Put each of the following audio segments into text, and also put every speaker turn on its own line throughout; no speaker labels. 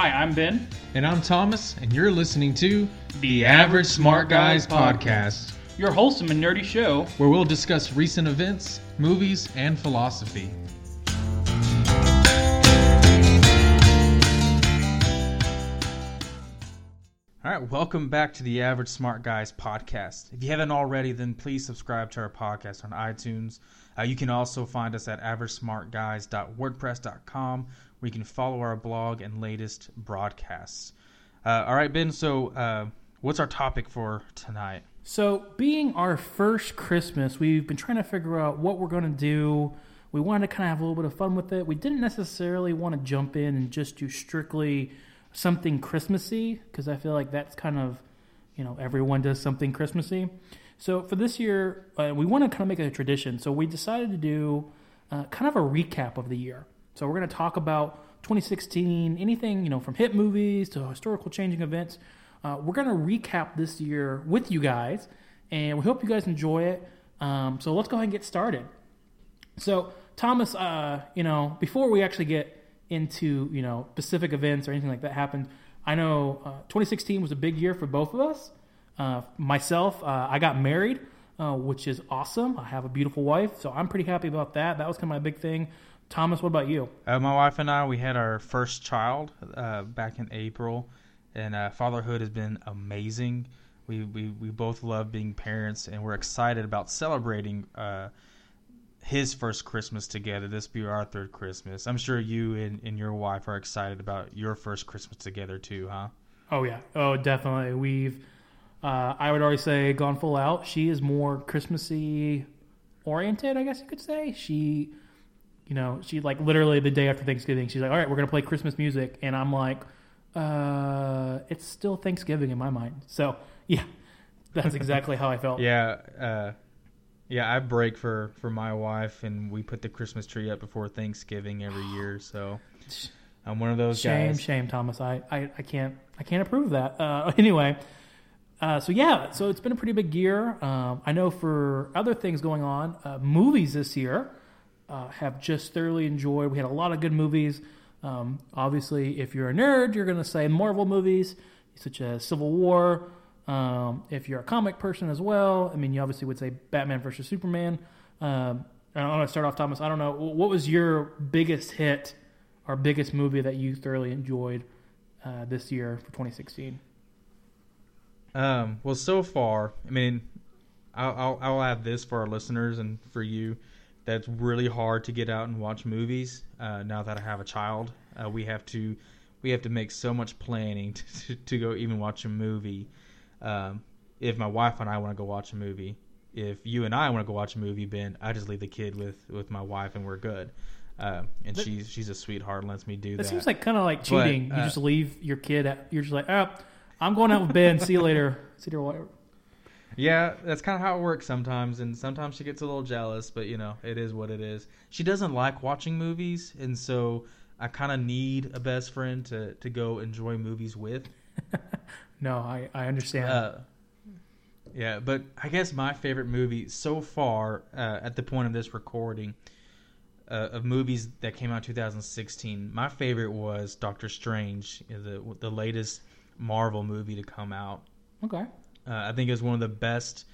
Hi, I'm Ben.
And I'm Thomas, and you're listening to the Average Smart Guys Podcast,
your wholesome and nerdy show
where we'll discuss recent events, movies, and philosophy. All right, welcome back to the Average Smart Guys podcast. If you haven't already, then please subscribe to our podcast on iTunes. Uh, you can also find us at averagesmartguys.wordpress.com, where you can follow our blog and latest broadcasts. Uh, all right, Ben. So, uh, what's our topic for tonight?
So, being our first Christmas, we've been trying to figure out what we're going to do. We wanted to kind of have a little bit of fun with it. We didn't necessarily want to jump in and just do strictly something Christmassy because I feel like that's kind of, you know, everyone does something Christmassy. So for this year, uh, we want to kind of make it a tradition. So we decided to do uh, kind of a recap of the year. So we're going to talk about 2016, anything, you know, from hit movies to historical changing events. Uh, we're going to recap this year with you guys, and we hope you guys enjoy it. Um, so let's go ahead and get started. So, Thomas, uh, you know, before we actually get into you know specific events or anything like that happened. I know uh, 2016 was a big year for both of us. Uh, myself, uh, I got married, uh, which is awesome. I have a beautiful wife, so I'm pretty happy about that. That was kind of my big thing. Thomas, what about you?
Uh, my wife and I, we had our first child uh, back in April, and fatherhood has been amazing. We, we, we both love being parents, and we're excited about celebrating his first Christmas together. This be our third Christmas. I'm sure you and, and your wife are excited about your first Christmas together too, huh?
Oh yeah. Oh, definitely. We've uh, I would already say gone full out. She is more Christmassy oriented, I guess you could say. She, you know, she like literally the day after Thanksgiving, she's like, "All right, we're gonna play Christmas music," and I'm like, uh, "It's still Thanksgiving in my mind." So yeah, that's exactly how I felt.
Yeah. Uh, yeah, I break for for my wife, and we put the Christmas tree up before Thanksgiving every year. So I'm one of those
shame,
guys.
Shame, Thomas. I, I, I can't I can't approve that. Uh, anyway, uh, so yeah, so it's been a pretty big year. Um, I know for other things going on, uh, movies this year uh, have just thoroughly enjoyed. We had a lot of good movies. Um, obviously, if you're a nerd, you're going to say Marvel movies such as Civil War. Um, if you're a comic person as well, I mean, you obviously would say Batman versus Superman. Um, I want to start off, Thomas. I don't know what was your biggest hit or biggest movie that you thoroughly enjoyed uh, this year for 2016.
Um, well, so far, I mean, I'll, I'll, I'll add this for our listeners and for you. That's really hard to get out and watch movies. Uh, now that I have a child, uh, we have to we have to make so much planning to, to go even watch a movie. Um, if my wife and I want to go watch a movie, if you and I want to go watch a movie, Ben, I just leave the kid with with my wife and we're good. Uh, and she's she's a sweetheart and lets me do that.
That seems like kind of like cheating. But, uh, you just leave your kid. At, you're just like, oh, I'm going out with Ben. See you later. See you later.
Yeah, that's kind of how it works sometimes, and sometimes she gets a little jealous, but you know, it is what it is. She doesn't like watching movies, and so I kind of need a best friend to to go enjoy movies with.
No, I I understand.
Uh, yeah, but I guess my favorite movie so far, uh, at the point of this recording, uh, of movies that came out 2016, my favorite was Doctor Strange, the the latest Marvel movie to come out.
Okay.
Uh, I think it was one of the best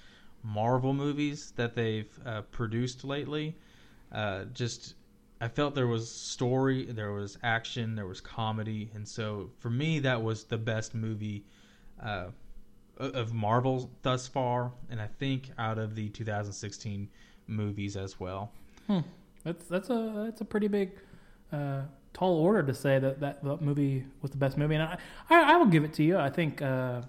Marvel movies that they've uh, produced lately. Uh, just I felt there was story, there was action, there was comedy, and so for me that was the best movie uh, of Marvel thus far, and I think out of the 2016 movies as well.
Hmm. That's that's a that's a pretty big, uh, tall order to say that, that that movie was the best movie, and I I, I will give it to you. I think uh,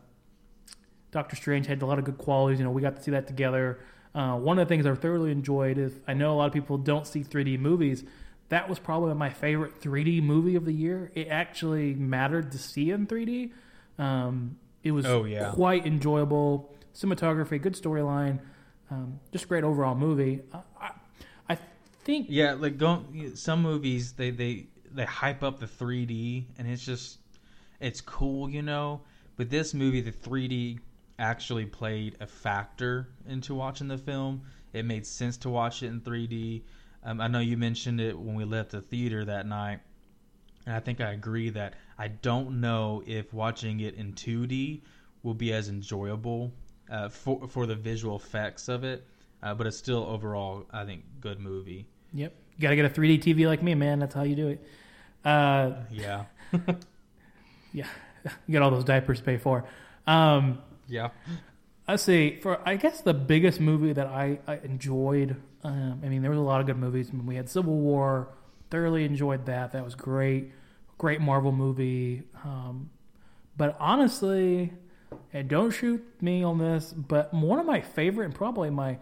Doctor Strange had a lot of good qualities. You know, we got to see that together. Uh, one of the things I thoroughly enjoyed is I know a lot of people don't see 3D movies. That was probably my favorite 3D movie of the year. It actually mattered to see in 3D. Um, it was oh, yeah. quite enjoyable. Cinematography, good storyline, um, just great overall movie. I, I, think
yeah, like don't some movies they they they hype up the 3D and it's just it's cool, you know. But this movie, the 3D actually played a factor into watching the film. It made sense to watch it in 3D. Um, I know you mentioned it when we left the theater that night. and I think I agree that I don't know if watching it in 2D will be as enjoyable uh, for for the visual effects of it, uh, but it's still overall I think good movie.
Yep. You got to get a 3D TV like me, man. That's how you do it. Uh,
Yeah,
yeah. You get all those diapers to pay for. Um,
yeah.
Let's see. For I guess the biggest movie that I, I enjoyed. Um, I mean, there was a lot of good movies. I mean, we had Civil War. Thoroughly enjoyed that. That was great. Great Marvel movie. Um, but honestly, and don't shoot me on this, but one of my favorite and probably my,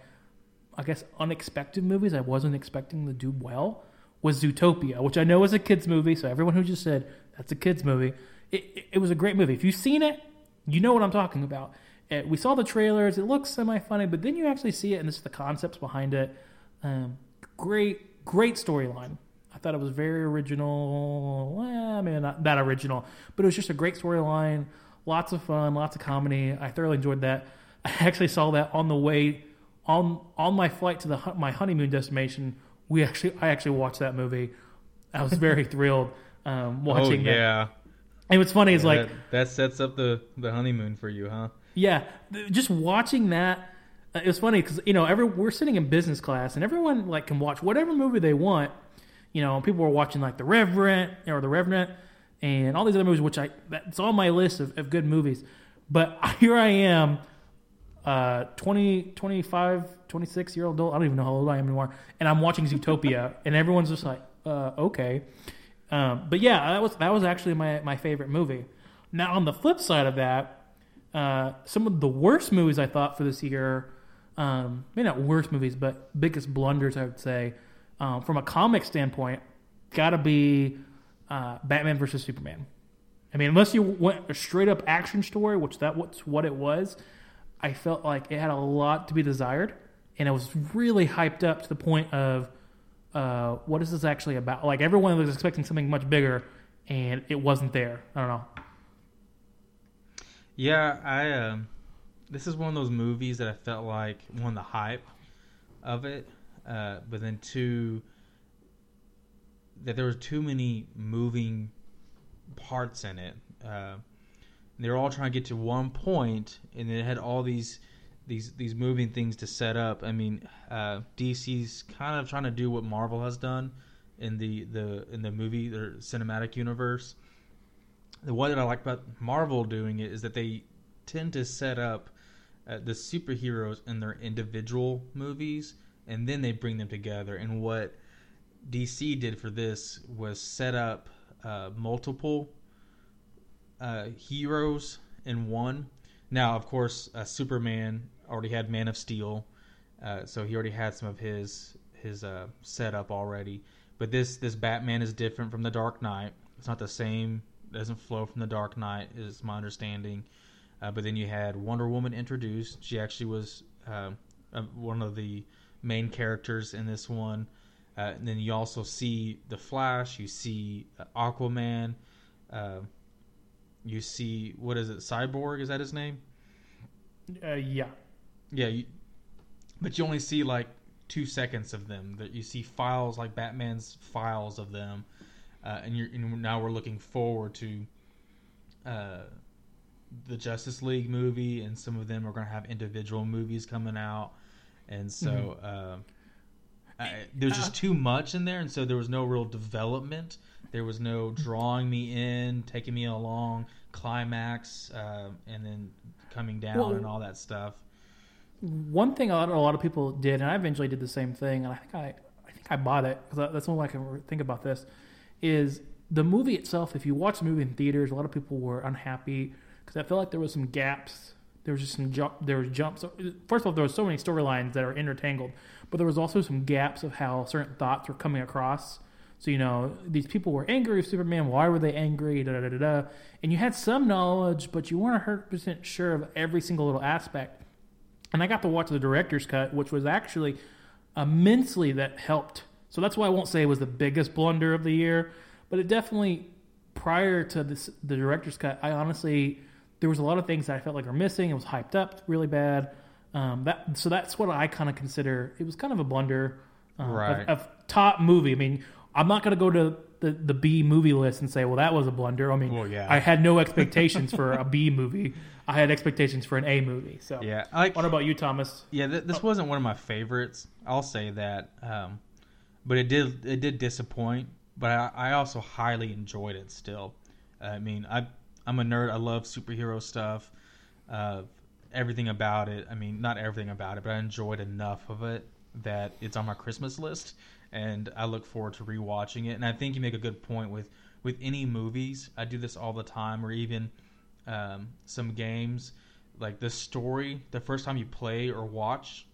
I guess, unexpected movies I wasn't expecting to do well was Zootopia, which I know is a kids movie. So everyone who just said that's a kids movie, it, it, it was a great movie. If you've seen it, you know what I'm talking about. Uh, we saw the trailers; it looks semi funny, but then you actually see it, and this is the concepts behind it. Um, great, great storyline. I thought it was very original. Well, I mean, not that original, but it was just a great storyline. Lots of fun, lots of comedy. I thoroughly enjoyed that. I actually saw that on the way on on my flight to the my honeymoon destination. We actually, I actually watched that movie. I was very thrilled um,
Oh
yeah. that.
Yeah.
And what's funny is like
that, that sets up the the honeymoon for you, huh?
Yeah, just watching that. Uh, it was funny because you know every we're sitting in business class and everyone like can watch whatever movie they want. You know, people were watching like The Reverend or The Revenant and all these other movies, which I that's on my list of, of good movies. But here I am, uh, 20, 25, 26 year old adult. I don't even know how old I am anymore, and I'm watching Zootopia, and everyone's just like, uh, okay. Um, but yeah, that was that was actually my my favorite movie. Now on the flip side of that, uh, some of the worst movies I thought for this year, um, maybe not worst movies, but biggest blunders I would say, um, from a comic standpoint, got to be uh, Batman versus Superman. I mean, unless you went a straight up action story, which that was what it was, I felt like it had a lot to be desired, and it was really hyped up to the point of uh, what is this actually about? Like everyone was expecting something much bigger, and it wasn't there. I don't know.
Yeah, I um, this is one of those movies that I felt like one the hype of it, uh, but then two that there were too many moving parts in it. Uh, they were all trying to get to one point, and it had all these these these moving things to set up. I mean, uh, DC's kind of trying to do what Marvel has done in the the in the movie their cinematic universe the one that I like about Marvel doing it is that they tend to set up uh, the superheroes in their individual movies, and then they bring them together. And what DC did for this was set up uh, multiple uh, heroes in one. Now, of course, uh, Superman already had Man of Steel, uh, so he already had some of his his uh, setup already. But this this Batman is different from the Dark Knight. It's not the same It doesn't flow from the Dark Knight, is my understanding. Uh, but then you had Wonder Woman introduced. She actually was uh, one of the main characters in this one. Uh, and then you also see the Flash. You see uh, Aquaman. Uh, you see what is it? Cyborg is that his name?
Uh, yeah.
Yeah. You, but you only see like two seconds of them. That you see files like Batman's files of them uh, and, you're, and now we're looking forward to uh, the Justice League movie, and some of them are going to have individual movies coming out, and so uh, I, there's just too much in there, and so there was no real development. There was no drawing me in, taking me along, climax, uh, and then coming down
Well-
and all that stuff.
One thing a lot, a lot of people did, and I eventually did the same thing, and I think I, I think I bought it because that's the only way I can think about this. Is the movie itself? If you watch the movie in theaters, a lot of people were unhappy because I felt like there was some gaps. There was just some jump. There was jumps. First of all, there was so many storylines that are intertangled, but there was also some gaps of how certain thoughts were coming across. So you know, these people were angry with Superman. Why were they angry? Da da da da. And you had some knowledge, but you weren't hundred percent sure of every single little aspect and I got to watch the director's cut, which was actually immensely that helped. So that's why I won't say it was the biggest blunder of the year, but it definitely prior to this the director's cut, I honestly there was a lot of things that I felt like were missing. It was hyped up really bad. Um, that so that's what I kind of consider. It was kind of a blunder um,
Right.
of, of top movie. I mean, I'm not going to go to the the B movie list and say, well, that was a blunder. I mean,
Well, yeah.
I had no expectations for a B movie. I had expectations for an A movie. So,
Yeah, like
what about you, Thomas?
Yeah, th- this wasn't one of my favorites. I'll say that, um, but it did it did disappoint. But I, I also highly enjoyed it. Still, I mean, I I'm a nerd. I love superhero stuff, uh, everything about it. I mean, not everything about it, but I enjoyed enough of it that it's on my Christmas list, and I look forward to rewatching it. And I think you make a good point with with any movies. I do this all the time, or even um, some games. Like the story, the first time you play or watch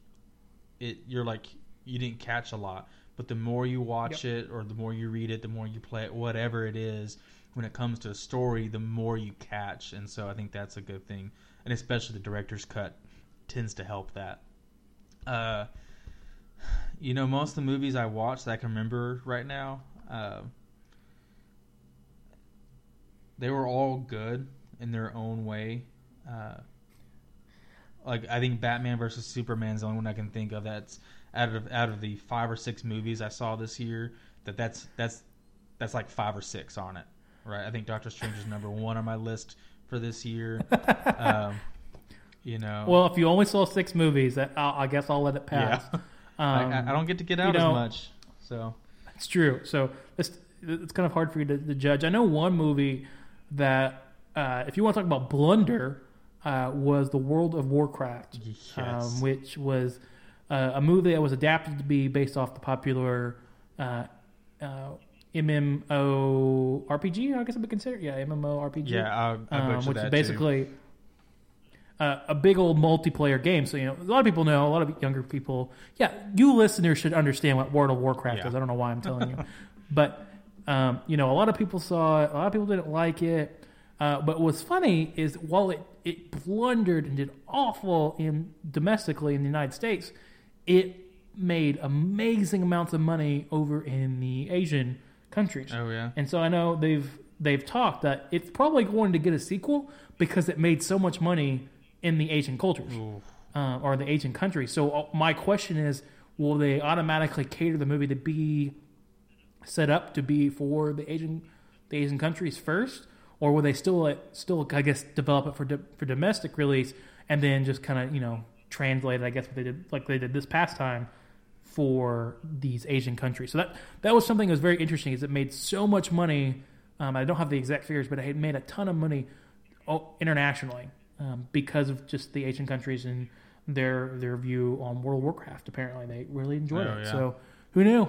it, you're like you didn't catch a lot. But the more you watch it, or the more you read it, the more you play it, whatever it is, when it comes to a story, the more you catch. And so I think that's a good thing, and especially the director's cut tends to help that. Uh, you know, most of the movies I watched that I can remember right now, uh, they were all good in their own way. Uh, like I think Batman versus Superman is the only one I can think of that's out of out of the five or six movies I saw this year that that's that's that's like five or six on it, right? I think Doctor Strange is number one on my list for this year. um, you know,
Well, if you only saw six movies, I'll, I guess I'll let it pass.
yeah,
Um,
I, I don't get to get
you
out
know-
as much, so
It's true. So it's it's kind of hard for you to, to judge. I know one movie that, uh, if you want to talk about blunder, uh, was the World of Warcraft,
Yes.
um, which was uh, a movie that was adapted to be based off the popular uh, uh, MMO RPG. I guess I would consider yeah MMO RPG.
yeah, I, I
um, which is
too.
Uh, a big old multiplayer game. So you know, a lot of people know, a lot of younger people. Yeah, you listeners should understand what World of Warcraft
Yeah.
is. I don't know why I'm telling you, but um, you know, a lot of people saw it. A lot of people didn't like it. Uh, but what's funny is while it it blundered and did awful in domestically in the United States, it made amazing amounts of money over in the Asian countries.
Oh yeah,
And so I know they've they've talked that it's probably going to get a sequel because it made so much money in the Asian cultures uh, or the Asian countries. So uh, my question is, will they automatically cater the movie to be set up to be for the Asian the Asian countries first, or will they still still I guess develop it for for domestic release and then just kind of you know translate it, I guess what they did like they did this past time for these Asian countries. So that that was something that was very interesting. Is it made so much money? Um, I don't have the exact figures, but it made a ton of money oh, internationally um, because of just the Asian countries and their their view on World of Warcraft. Apparently, they really enjoyed
Oh,
it.
yeah.
So who knew?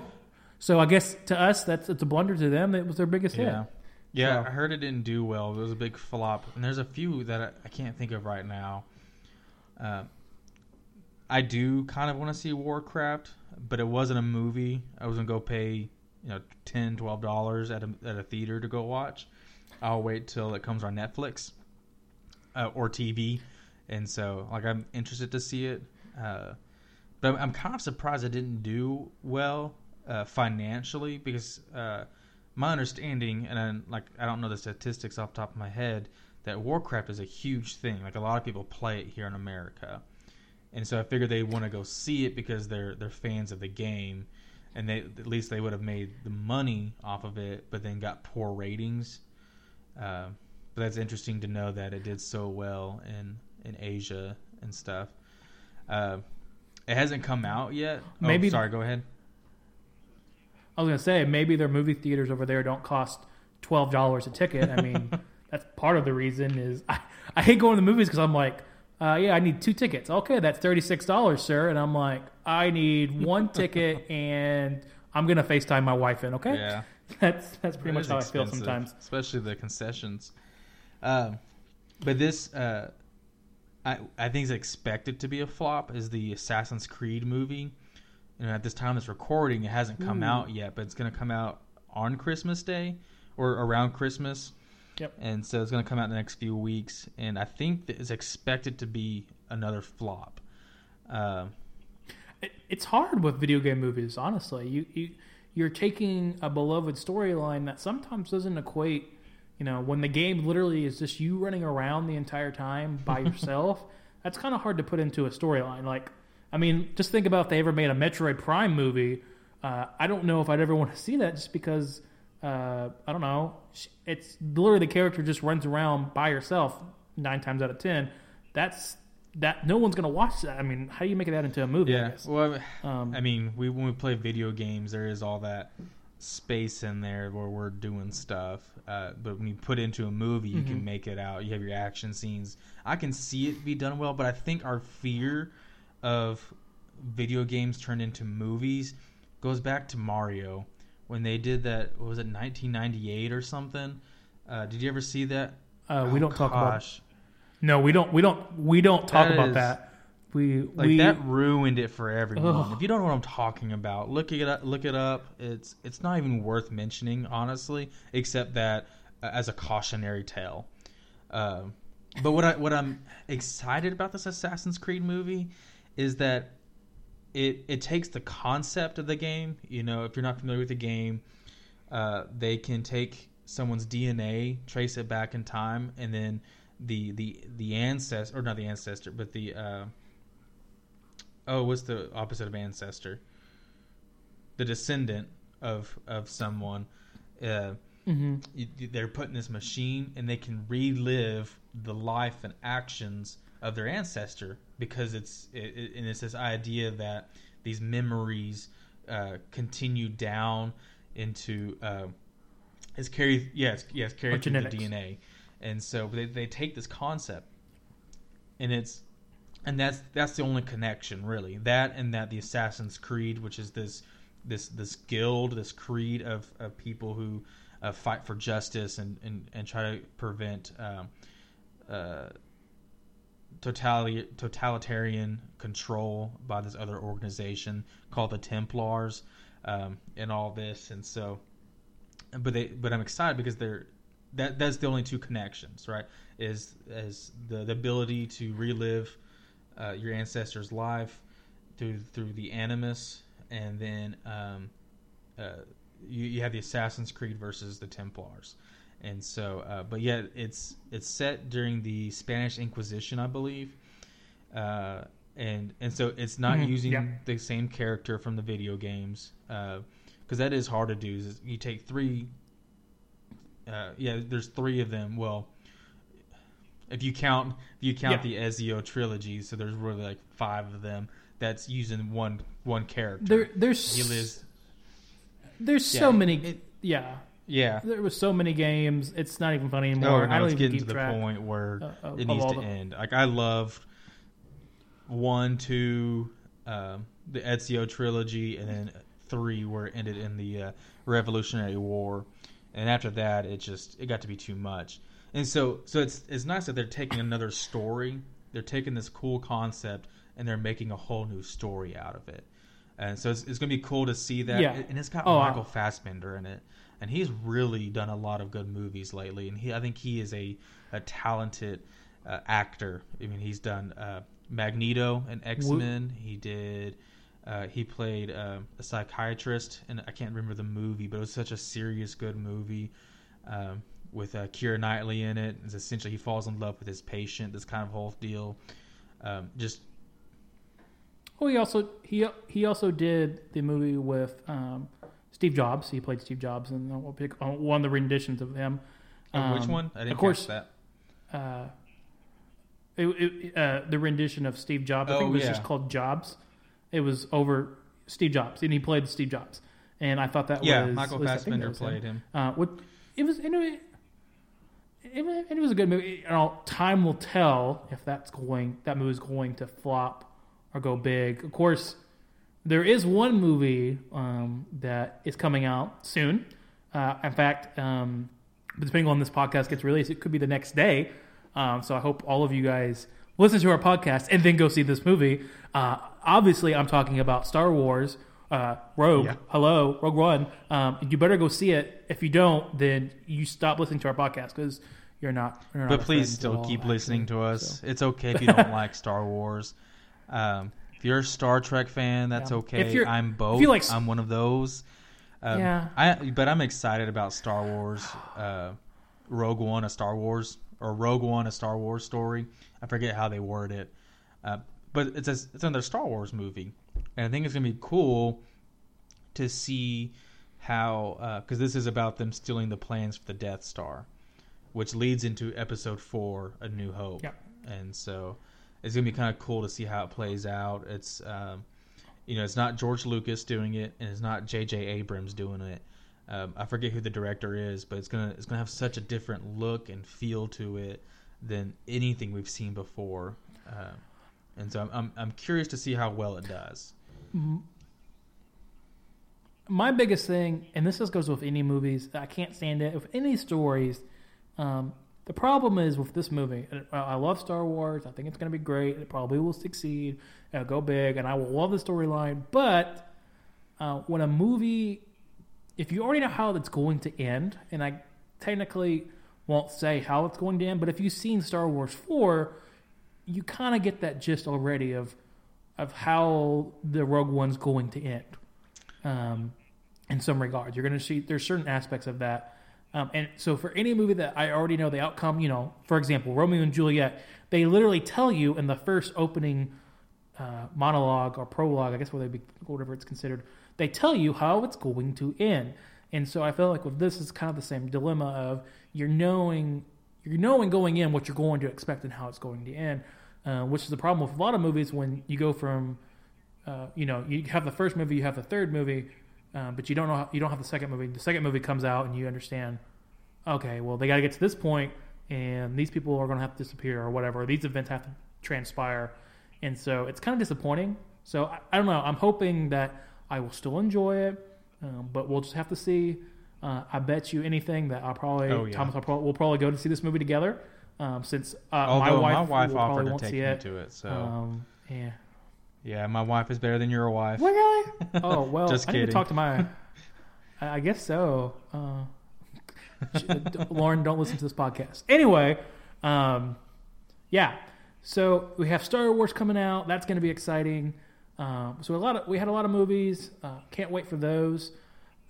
So I guess to us, that's it's a blunder. To them, it was their biggest hit.
Yeah. Yeah,
So-
I heard it didn't do well. It was a big flop, and there's a few that I, I can't think of right now. Uh, I do kind of want to see Warcraft, but it wasn't a movie. I was gonna go pay, you know, 10 dollars at a at a theater to go watch. I'll wait till it comes on Netflix uh, or TV, and so like I'm interested to see it. Uh, but I'm, I'm kind of surprised it didn't do well uh, financially because uh, my understanding, and I, like I don't know the statistics off the top of my head, that Warcraft is a huge thing. Like a lot of people play it here in America, and so I figured they want to go see it because they're they're fans of the game, and they at least they would have made the money off of it, but then got poor ratings. Uh, but that's interesting to know that it did so well in in Asia and stuff. Uh, it hasn't come out yet. Oh,
Maybe-
sorry. Go ahead.
I was gonna say maybe their movie theaters over there don't cost twelve dollars a ticket. I mean, that's part of the reason. Is I, I hate going to the movies because I'm like, uh, yeah, I need two tickets. Okay, that's thirty six dollars, sir. And I'm like, I need one ticket, and I'm gonna Facetime my wife in. Okay,
Yeah.
that's that's pretty
It
much how I feel sometimes.
especially the concessions. Um, but this, uh, I I think is expected to be a flop. Is the Assassin's Creed movie? And at this time, this recording, it hasn't come
Ooh.
out yet, but it's going to come out on Christmas Day or around Christmas.
Yep.
And so it's going to come out in the next few weeks, and I think that it's expected to be another flop. Uh,
It, it's hard with video game movies, honestly. You you you're taking a beloved storyline that sometimes doesn't equate. You know, when the game literally is just you running around the entire time by yourself, that's kind of hard to put into a storyline. Like, I mean, just think about if they ever made a Metroid Prime movie. Uh, I don't know if I'd ever want to see that just because uh, I don't know. It's literally the character just runs around by herself nine times out of ten. That's that. No one's gonna watch that. I mean, how do you make that into a movie? I
Yeah.
guess?
Well,
Um,
I mean, we when we play video games, there is all that space in there where we're doing stuff. Uh, but when you put it into a movie, you
Mhm.
can make it out. You have your action scenes. I can see it be done well, but I think our fear of video games turned into movies goes back to Mario when they did that. What was it 1998 or something? Uh, did you ever see that?
uh, we
Oh,
don't talk about. No, we don't. We don't. We don't talk
That
about
is-
that. We
like
we
that ruined it for everyone.
Ugh.
If you don't know what I'm talking about, look it up. Look it up. It's it's not even worth mentioning, honestly, except that uh, as a cautionary tale. Um, but what I what I'm excited about this Assassin's Creed movie is that it it takes the concept of the game. You know, if you're not familiar with the game, uh, they can take someone's DNA, trace it back in time, and then the the the ancestor or not the ancestor, but the uh, oh, what's the opposite of ancestor? The descendant of of someone. Uh,
Mhm.
you, you- they're put in this machine, and they can relive the life and actions of their ancestor because it's it, it, and it's this idea that these memories uh, continue down into uh, it's carried yes yes carried through the. DNA, and so they they take this concept, and it's and that's that's the only connection really that and that the Assassin's Creed, which is this this this guild, this creed of, of people who uh, fight for justice and, and, and try to prevent um, uh, totali- totalitarian control by this other organization called the Templars, um, and all this, and so, but they, but I'm excited because they're that that's the only two connections, right? Is is the, the ability to relive uh, your ancestors' life through through the animus, and then um, uh, you, you have the Assassin's Creed versus the Templars, and so, uh, but yet it's it's set during the Spanish Inquisition, I believe, uh, and and so it's not
Mhm,
using
yeah.
the same character from the video games, because that is hard to do. Is you take three, uh, yeah, there's three of them. Well, if you count if you count the Ezio trilogy, so there's really like five of them. That's using one one character.
There, there's
he lives.
there's so many.
it-
yeah,
Yeah.
there was so many games. It's not even funny
No,
anymore. I
no,
don't
it's
even
getting
keep
to the
track.
point where
uh, of-
it needs to
the-
end. Like I loved one, two, um, the Ezio trilogy, and then three where it ended in the uh, Revolutionary War, and after that, it just it got to be too much. And so, so it's it's nice that they're taking another story. They're taking this cool concept and they're making a whole new story out of it. And so it's, it's going to be cool to see that.
Yeah.
And it's got
Oh, wow.
Michael Fassbender in it, and he's really done a lot of good movies lately. And he, I think he is a a talented uh, actor. I mean, he's done uh, Magneto and X Men. He did. Uh, he played uh, a psychiatrist, and I can't remember the movie, but it was such a serious, good movie um, with uh, Keira Knightley in it. It's essentially he falls in love with his patient. This kind of whole deal. Um, just
Oh, he also he he also did the movie with um, Steve Jobs. He played Steve Jobs in pick- one of the renditions of him.
oh, which
Um,
one? I didn't
of course,
that.
uh, it, it, uh, the rendition of Steve Jobs. I think
Oh,
it was
yeah.
just called Jobs. It was over Steve Jobs, and he played Steve Jobs. And I thought that
Yeah,
was
Michael
at least I think
Fassbender
was him.
played him.
Uh, what it was anyway. It, it was a good movie. You know, time will tell if that's going that movie's going to flop or go big. Of course, there is one movie um, that is coming out soon. Uh, in fact, um, depending on this podcast gets released, it could be the next day. Um, so I hope all of you guys listen to our podcast and then go see this movie. Uh, obviously, I'm talking about Star Wars. Uh, Rogue,
Yeah.
hello, Rogue One. Um, you better go see it. If you don't, then you stop listening to our podcast because you're not. You're not
But
our
please still
all,
keep
actually.
listening to us.
So,
It's okay if you don't like Star Wars. Um, if you're a Star Trek fan, that's
Yeah.
okay.
If you're-
I'm both.
you like s-
I'm one of those. Um,
Yeah.
I but I'm excited about Star Wars. Uh, Rogue One, a Star Wars, or Rogue One, a Star Wars story. I forget how they word it, uh, but it's a, it's another Star Wars movie, and I think it's gonna be cool to see how because this is about them stealing the plans for the Death Star, which leads into Episode Four, A New Hope. And so it's gonna be kind of cool to see how it plays out. It's um, you know it's not George Lucas doing it, and it's not J.J. Abrams doing it. Um, I forget who the director is, but it's gonna it's gonna have such a different look and feel to it than anything we've seen before. Um, and so I'm, I'm I'm curious to see how well it does.
My biggest thing, and this just goes with any movies, I can't stand it. With any stories, um, the problem is with this movie. I love Star Wars. I think it's going to be great. It probably will succeed. It'll go big, and I will love the storyline. But uh, when a movie, if you already know how it's going to end, and I technically won't say how it's going to end, but if you've seen Star Wars four, you kind of get that gist already of of how the Rogue One's going to end. Um, in some regards, you're going to see there's certain aspects of that. Um, and so for any movie that I already know the outcome, you know, for example, Romeo and Juliet, they literally tell you in the first opening uh, monologue or prologue, I guess whatever, whatever it's considered, they tell you how it's going to end. And so I feel like with this is kind of the same dilemma of you're knowing you're knowing going in what you're going to expect and how it's going to end, uh, which is the problem with a lot of movies when you go from uh, you know you have the first movie, you have the third movie, uh, but you don't know how, you don't have the second movie. The second movie comes out and you understand, okay, well they got to get to this point, and these people are going to have to disappear or whatever. These events have to transpire, and so it's kind of disappointing. So I, I don't know. I'm hoping that I will still enjoy it, um, but we'll just have to see. Uh, I bet you anything that I'll probably
Oh, yeah.
Thomas I'll probably, we'll probably go to see this movie together. Um, since uh,
Although
my
my
wife,
wife,
will probably
offered to take me
it.
to it, so
Um, yeah.
yeah, my wife is better than your wife.
What really? Oh well,
Just
I need to
kidding.
talk to my. I I guess so. Uh, Lauren, don't listen to this podcast. Anyway, um, yeah. So we have Star Wars coming out. That's going to be exciting. Um, so a lot of we had a lot of movies. Uh, can't wait for those.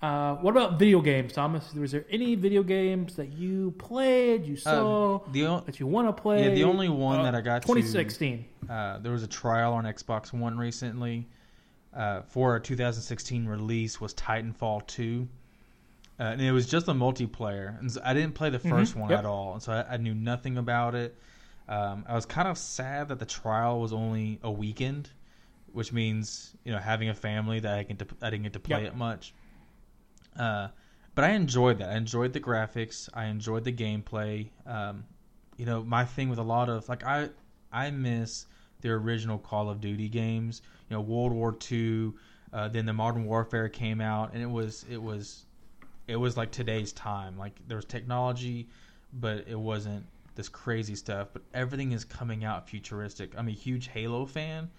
Uh, what about video games, Thomas? Was there any video games that you played, you saw,
Uh, the
that you want to play?
yeah, the only one
Uh,
that I got to
2016.
Uh, there was a trial on Xbox One recently uh, for a 2016 release was Titanfall 2. Uh, and it was just a multiplayer. And so I didn't play the 1st one
yep.
at all. And so I, I knew nothing about it. Um, I was kind of sad that the trial was only a weekend, which means, you know, having a family that I, can I didn't get to play
Yep.
it much. Uh, but I enjoyed that. I enjoyed the graphics. I enjoyed the gameplay. Um, you know, my thing with a lot of like I I miss the original Call of Duty games. You know, World War II. Uh, then the Modern Warfare came out, and it was it was it was like today's time. Like there was technology, but it wasn't this crazy stuff. But everything is coming out futuristic. I'm a huge Halo fan,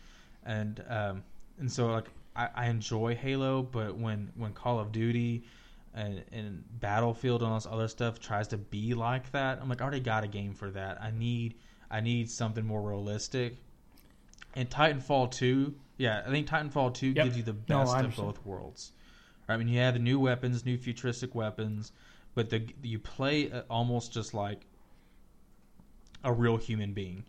and um, and so like I, I enjoy Halo, but when when Call of Duty and, and Battlefield and all this other stuff tries to be like that, I'm like I already got a game for that. I need I need something more realistic. And Titanfall 2, yeah, I think Titanfall 2
Yep.
gives you the
No,
best of both worlds. I mean, you have the new weapons, new futuristic weapons, but the you play uh, almost just like a real human being.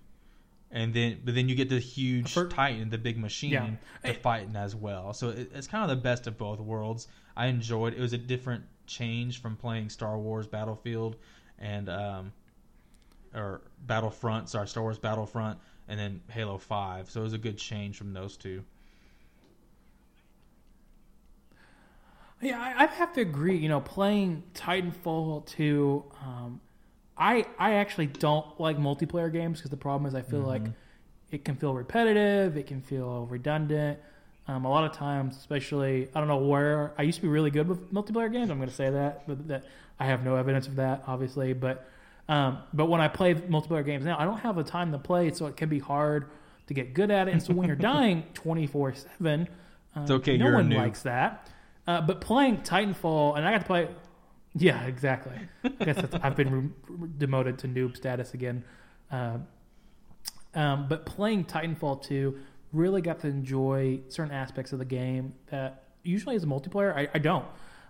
And then, but then you get the huge Titan, the big machine,
Yeah.
to fighting as well. So it, it's kind of the best of both worlds. I enjoyed. It was a different change from playing Star Wars Battlefield and um, or Battlefront. Sorry, Star Wars Battlefront, and then Halo Five. So it was a good change from those two.
Yeah, I, I have to agree. You know, playing Titanfall 2, um, I I actually don't like multiplayer games because the problem is I feel like it can feel repetitive, it can feel redundant. Um, a lot of times, especially I don't know where I used to be really good with multiplayer games. I'm going to say that, but that I have no evidence of that, obviously. But um, but when I play multiplayer games now, I don't have the time to play, so it can be hard to get good at it. And so when you're dying 24 seven,
It's okay,
No one likes that. Uh, but playing Titanfall, and I got to play. Yeah, exactly. I guess I've been re- re- demoted to noob status again. Uh, um, but playing Titanfall 2 really got to enjoy certain aspects of the game that usually as a multiplayer I, I don't.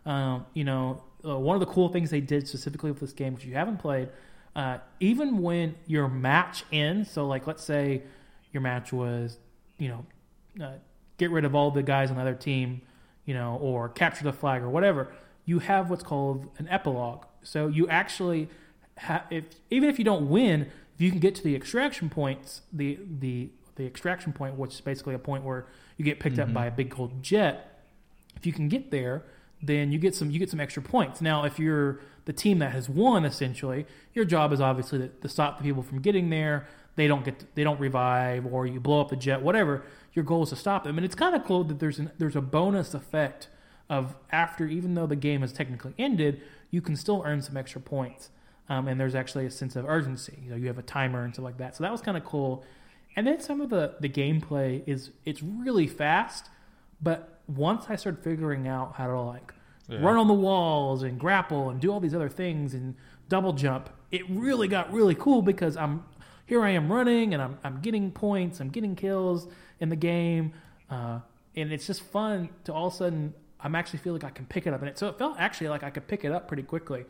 Um, you know, uh, one of the cool things they did specifically with this game, which you haven't played, uh, even when your match ends, so like let's say your match was, you know, uh, get rid of all the guys on the other team, you know, or capture the flag or whatever, you have what's called an epilogue. So you actually, ha- if even if you don't win, if you can get to the extraction points, the the the extraction point, which is basically a point where you get picked
Mhm.
up by a big cold jet, if you can get there, then you get some you get some extra points. Now, if you're the team that has won, essentially, your job is obviously to, to stop the people from getting there. They don't get they don't revive, or you blow up the jet, whatever. Your goal is to stop them, and it's kind of cool that there's an, there's a bonus effect of after even though the game has technically ended, you can still earn some extra points. Um, and there's actually a sense of urgency. You know, you have a timer and stuff like that. So that was kind of cool. And then some of the the gameplay is it's really fast, but once I started figuring out how to like
Yeah.
run on the walls and grapple and do all these other things and double jump, it really got really cool because I'm here I am running and I'm I'm getting points, I'm getting kills in the game, uh, and it's just fun to all of a sudden I'm actually feel like I can pick it up in it so it felt actually like I could pick it up pretty quickly,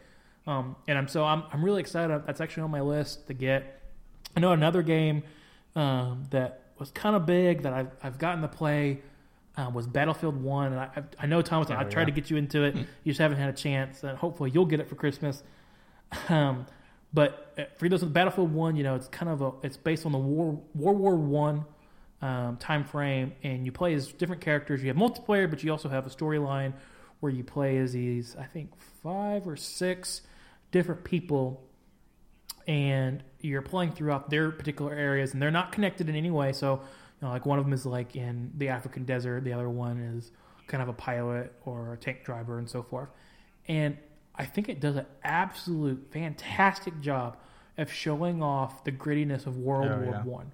um, and I'm so I'm I'm really excited. That's actually on my list to get. I know another game um, that was kind of big that I've I've gotten to play um, was Battlefield One, and I I, know Thomas,
Oh,
I tried
yeah.
to get you into it. You just haven't had a chance, and hopefully you'll get it for Christmas. Um, but uh, for those with Battlefield One, you know it's kind of a it's based on the War World War One um, time frame, and you play as different characters. You have multiplayer, but you also have a storyline where you play as these I think five or six different people and you're playing throughout their particular areas, and they're not connected in any way. So, you know, like one of them is like in the African desert, the other one is kind of a pilot or a tank driver, and so forth. And I think it does an absolute fantastic job of showing off the grittiness of World
Oh,
War
yeah.
One,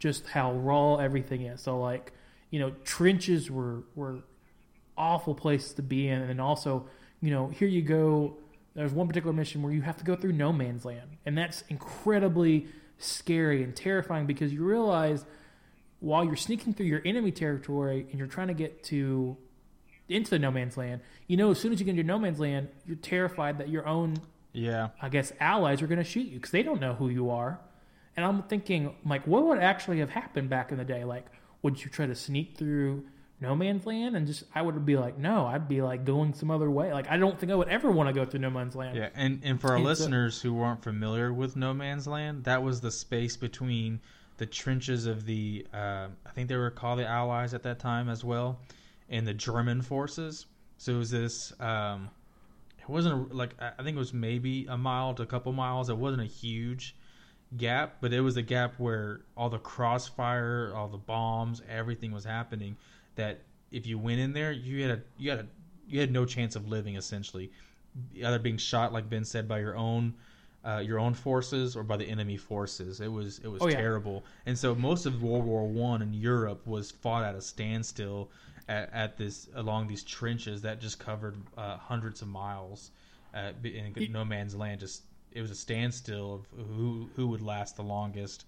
just how raw everything is. So, like, you know, trenches were were awful places to be in, and also, you know, here you go. There's one particular mission where you have to go through no man's land, and that's incredibly scary and terrifying because you realize while you're sneaking through your enemy territory and you're trying to get to into the no man's land, you know, as soon as you get into no man's land, you're terrified that your own
Yeah.
I guess allies are going to shoot you because they don't know who you are. And I'm thinking, like, what would actually have happened back in the day? Like, would you try to sneak through no man's land? And just, I would be like, no, I'd be like going some other way. Like, I don't think I would ever want to go through no man's land.
Yeah, and and for our
And so-
listeners who aren't familiar with No Man's Land, that was the space between the trenches of the uh, I think they were called the Allies at that time as well, and the German forces. So it was this. Um, it wasn't like I think it was maybe a mile to a couple miles. It wasn't a huge gap, but it was a gap where all the crossfire, all the bombs, everything was happening. That if you went in there, you had a you had a you had no chance of living essentially either being shot, like Ben said, by your own uh, your own forces or by the enemy forces. It was it was
Oh, yeah.
terrible, and so most of World War One in Europe was fought at a standstill at, at this along these trenches that just covered uh, hundreds of miles uh, in no man's land. Just it was a standstill of who who would last the longest.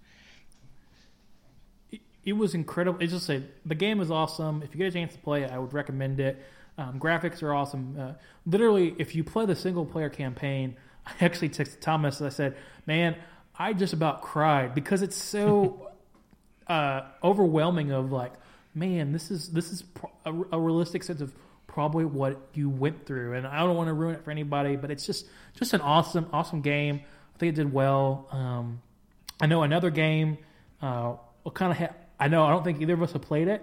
It, it was incredible. It's just a, the game is awesome. If you get a chance to play it, I would recommend it. Um, graphics are awesome. Uh, literally, if you play the single player campaign, I actually texted Thomas and I said, "Man, I just about cried because it's so uh, overwhelming. Of like, man, this is this is a, a realistic sense of probably what you went through, and I don't want to ruin it for anybody, but it's just just an awesome awesome game. I think it did well. Um, I know another game. Uh, will kind of ha- I know I don't think either of us have played it,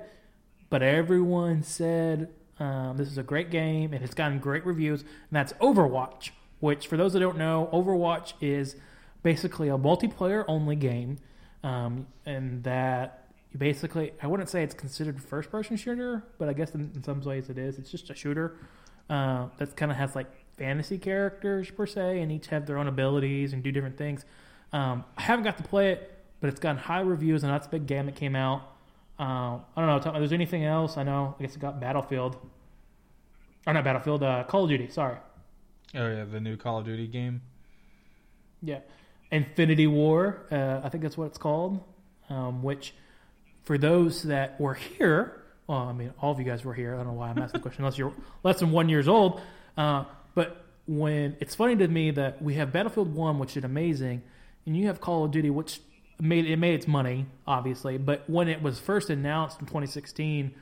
but everyone said um, this is a great game and it's gotten great reviews, and that's Overwatch. Which, for those that don't know, Overwatch is basically a multiplayer only game, um, and that you basically I wouldn't say it's considered first person shooter, but I guess in, in some ways it is. It's just a shooter uh, that kind of has like fantasy characters per se, and each have their own abilities and do different things. Um, I haven't got to play it, but it's gotten high reviews, and that's a big game that came out. Uh, I don't know. Tell me, there's anything else? I know. I guess it got Battlefield. Or not Battlefield. Uh, Call of Duty. Sorry.
Oh yeah, the new Call of Duty game.
Yeah, Infinity War. Uh, I think that's what it's called. Um, which, for those that were here, well, I mean, all of you guys were here. I don't know why I'm asking the question unless you're less than one years old. Uh, but when it's funny to me that we have Battlefield One, which is amazing, and you have Call of Duty, which made it made its money, obviously. But when it was first announced in 2016,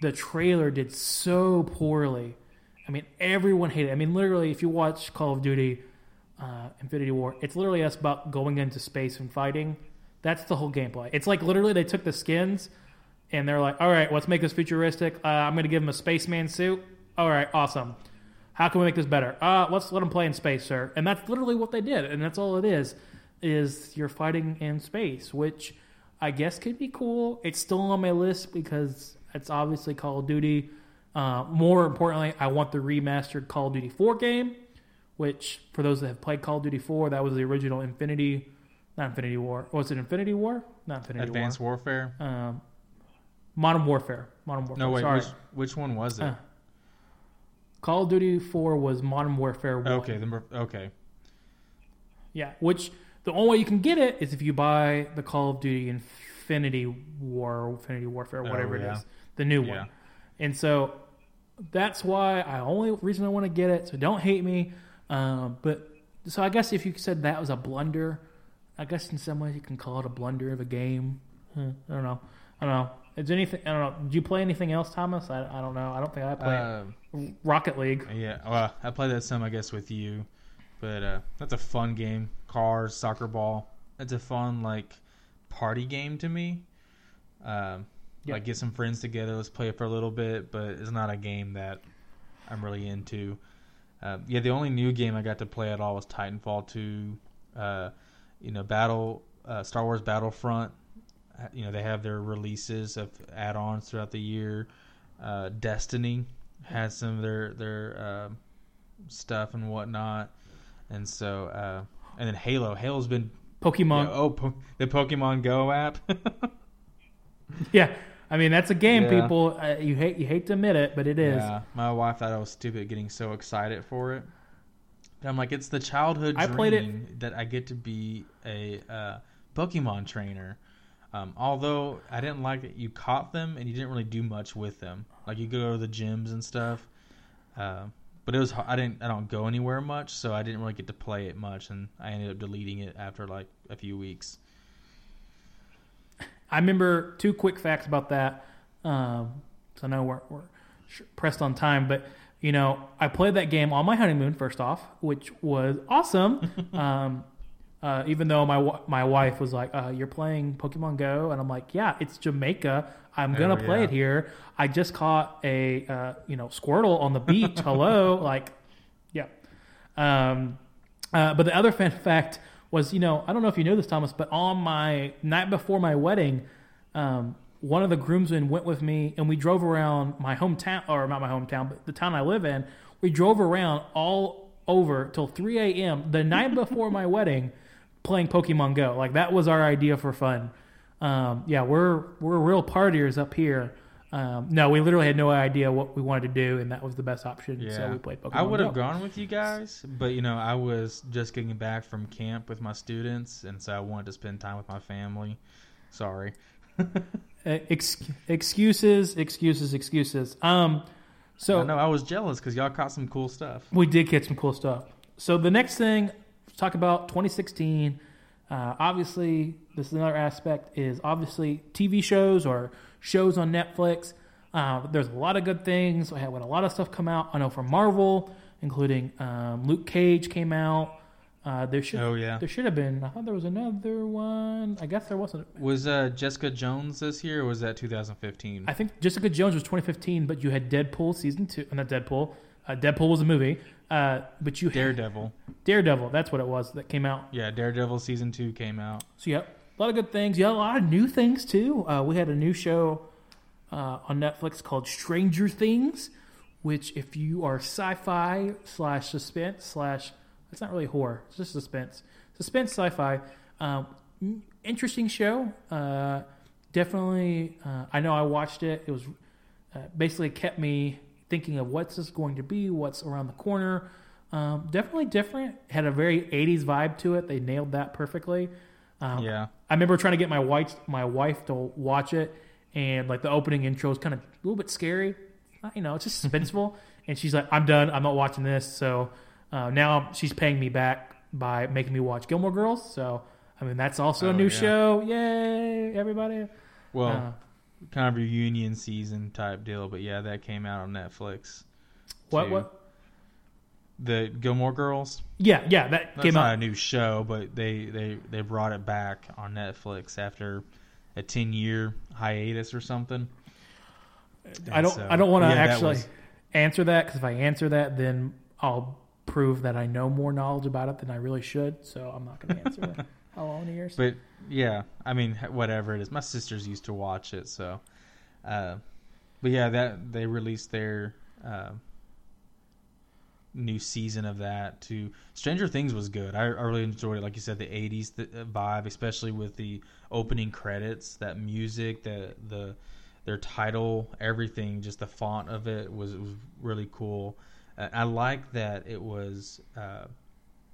the trailer did so poorly. I mean, everyone hated it. I mean, literally, if you watch Call of Duty uh, Infinity War, it's literally us about going into space and fighting. That's the whole gameplay. It's like literally they took the skins and they're like, all right, let's make this futuristic. Uh, I'm going to give him a spaceman suit. All right, awesome. How can we make this better? Uh, let's let him play in space, sir. And that's literally what they did. And that's all it is, is you're fighting in space, which I guess could be cool. It's still on my list because it's obviously Call of Duty. Uh, more importantly, I want the remastered Call of Duty 4 game, which for those that have played Call of Duty 4, that was the original Infinity, not Infinity War. Was it Infinity War? Not Infinity War.
Advanced
War.
Warfare.
Um, Modern Warfare. Modern Warfare.
No, wait.
Sorry.
Which, which one was it?
Uh, Call of Duty 4 was Modern Warfare 1.
okay. The, okay.
Yeah, which the only way you can get it is if you buy the Call of Duty Infinity War, Infinity Warfare, whatever
Oh, yeah.
it is, the new
Yeah.
one. And so that's why I only reason I want to get it. So don't hate me. Um, but so I guess if you said that was a blunder, I guess in some ways you can call it a blunder of a game. Hmm, I don't know. I don't know. Is anything? I don't know. Do you play anything else, Thomas? I, I don't know. I don't think I play
Uh,
Rocket League.
yeah. Well, I played that some, I guess, with you, but uh, that's a fun game. Cars, soccer ball. That's a fun like party game to me. Um,
Yeah.
Like get some friends together, let's play it for a little bit, but it's not a game that I'm really into. Uh, yeah, the only new game I got to play at all was Titanfall 2. Uh, you know, Battle uh, Star Wars Battlefront. You know, they have their releases of add-ons throughout the year. Uh, Destiny has some of their their uh, stuff and whatnot, and so uh, and then Halo. Halo's been
Pokemon.
yeah, oh po- the Pokemon Go app.
Yeah, I mean that's a game,
Yeah.
people. Uh, you hate you hate to admit it, but it is.
Yeah, my wife thought I was stupid getting so excited for it. But I'm like, it's the childhood
I
dream
played it-
that I get to be a uh, Pokemon trainer. Um, although I didn't like that you caught them and you didn't really do much with them. Like you go to the gyms and stuff. Uh, but it was I didn't I don't go anywhere much, so I didn't really get to play it much, and I ended up deleting it after like a few weeks.
I remember two quick facts about that. Um, so I know we're, we're pressed on time, but you know, I played that game on my honeymoon first off, which was awesome. um, uh, even though my my wife was like, uh, "You're playing Pokemon Go," and I'm like, "Yeah, it's Jamaica. I'm gonna
Oh,
play
yeah.
it here. I just caught a uh, you know Squirtle on the beach. Hello, like, yeah." Um, uh, but the other fun fact was, you know, I don't know if you know this, Thomas, but on my night before my wedding, um, one of the groomsmen went with me and we drove around my hometown, or not my hometown, but the town I live in. We drove around all over till 3 a.m. the night before my wedding playing Pokemon Go. Like, that was our idea for fun. Um, yeah, we're, we're real partiers up here. Um, no, we literally had no idea what we wanted to do, and that was the best option.
Yeah,
So we played Pokemon
I would have gone with you guys, but you know, I was just getting back from camp with my students, and so I wanted to spend time with my family. Sorry.
Ex- excuses, excuses, excuses. Um, so
I know I was jealous because y'all caught some cool stuff.
we did catch some cool stuff. So the next thing, talk about 2016. Uh, obviously, this is another aspect is obviously TV shows or shows on Netflix. Uh, there's a lot of good things. We had a lot of stuff come out. I know from Marvel, including um, Luke Cage came out. Uh, there should
Oh yeah.
there should have been. I thought there was another one. I guess there wasn't.
Was uh, Jessica Jones this year, or was that 2015?
I think Jessica Jones was 2015, but you had Deadpool season two. Not Deadpool. Uh, Deadpool was a movie. Uh, but you had
Daredevil.
Daredevil. That's what it was that came out.
Yeah, Daredevil season two came out.
So yeah, a lot of good things. You had a lot of new things too. Uh, we had a new show uh, on Netflix called Stranger Things, which if you are sci-fi slash suspense slash it's not really horror, it's just suspense, suspense sci-fi. Um, interesting show. Uh, definitely, uh, I know I watched it. It was uh, basically kept me thinking of what's this going to be, what's around the corner. Um, definitely different. Had a very '80s vibe to it. They nailed that perfectly. Um,
Yeah.
I remember trying to get my wife my wife to watch it, and like the opening intro is kind of a little bit scary. You know, it's just suspenseful, and she's like, "I'm done. I'm not watching this." So uh, now she's paying me back by making me watch Gilmore Girls. So I mean, that's also
Oh,
a new
yeah.
show. Yay, everybody!
Well,
Uh,
kind of reunion season type deal. But yeah, that came out on Netflix.
What
too.
what?
The Gilmore Girls.
Yeah, yeah, that
That's
came
not
out.
a new show, but they they they brought it back on Netflix after a ten year hiatus or something.
I don't.
so-
I don't want to
yeah, that
actually
was-
answer that because if I answer that, then I'll prove that I know more knowledge about it than I really should. So I'm not going to answer. How long years?
But yeah, I mean, whatever it is. My sisters used to watch it, so. Uh, but yeah, that they released their uh, new season of that. To Stranger Things was good. I, I really enjoyed it. Like you said, the '80s th- vibe, especially with the opening credits, that music, the the their title, everything, just the font of it was was really cool. I like that it was uh,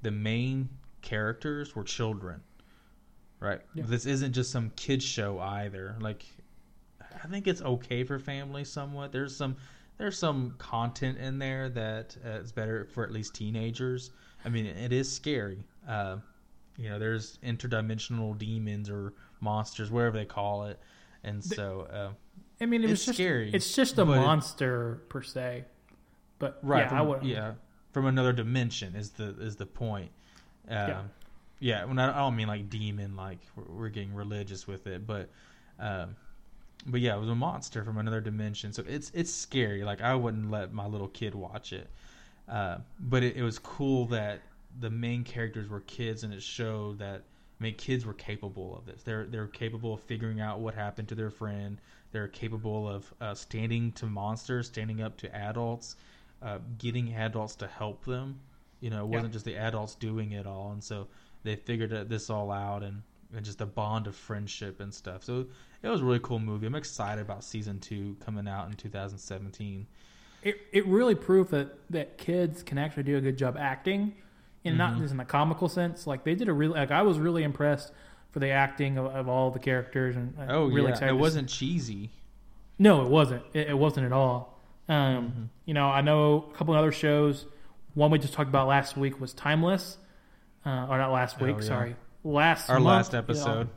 the main characters were children right?
Yeah.
This isn't just some kids show either. Like, I think it's okay for families somewhat. There's some there's some content in there that uh, is better for at least teenagers. I mean, it is scary. Uh, you know, there's interdimensional demons or monsters, whatever they call it, and so uh,
I mean, it was just
scary,
it's just a
but it-
monster per se. But
right
yeah,
from,
I would.
yeah from another dimension is the is the point um,
Yeah.
yeah when I, I don't mean like demon like we're, we're getting religious with it but um but yeah it was a monster from another dimension so it's it's scary like i wouldn't let my little kid watch it uh, but it, it was cool that the main characters were kids and it showed that I mean, kids were capable of this. They're they're capable of figuring out what happened to their friend. They're capable of uh, standing to monsters, standing up to adults, uh, getting adults to help them. You know, it wasn't just the adults doing it all, and so they figured this all out, and, and just a bond of friendship and stuff. So it was a really cool movie. I'm excited about season two coming out in 2017.
It it really proved that that kids can actually do a good job acting, and not
Mhm.
just in the comical sense. Like they did a really like I was really impressed for the acting of, of all the characters, and
Oh
really
yeah,
excited.
it wasn't cheesy.
No, it wasn't. It, it wasn't at all. Um,
Mhm.
You know, I know a couple of other shows. One we just talked about last week was Timeless, uh, or not last
Oh,
week.
yeah.
Sorry, last
Our
month,
last
you know.
episode.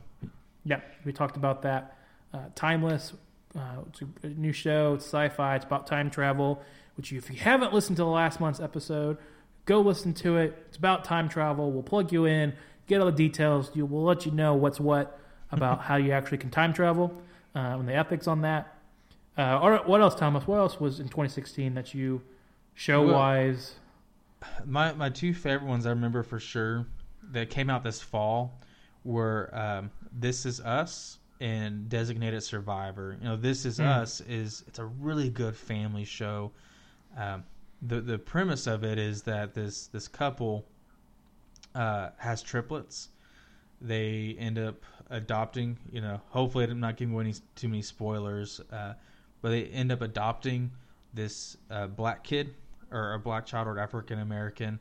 yeah, we talked about that. Uh, Timeless. Uh, it's a, a new show. It's sci-fi. It's about time travel. Which, you, if you haven't listened to the last month's episode, go listen to it. It's about time travel. We'll plug you in, get all the details. You, we'll let you know what's what about how you actually can time travel uh, and the ethics on that. Uh, or what else, Thomas? What else was in 2016 that you show wise?
My my two favorite ones I remember for sure that came out this fall were um, This Is Us and Designated Survivor. You know, This Is
Hmm.
Us is it's a really good family show. Um, the the premise of it is that this this couple uh, has triplets. They end up adopting. You know, hopefully I'm not giving away any, too many spoilers, uh, but they end up adopting this uh, black kid or a black child or African American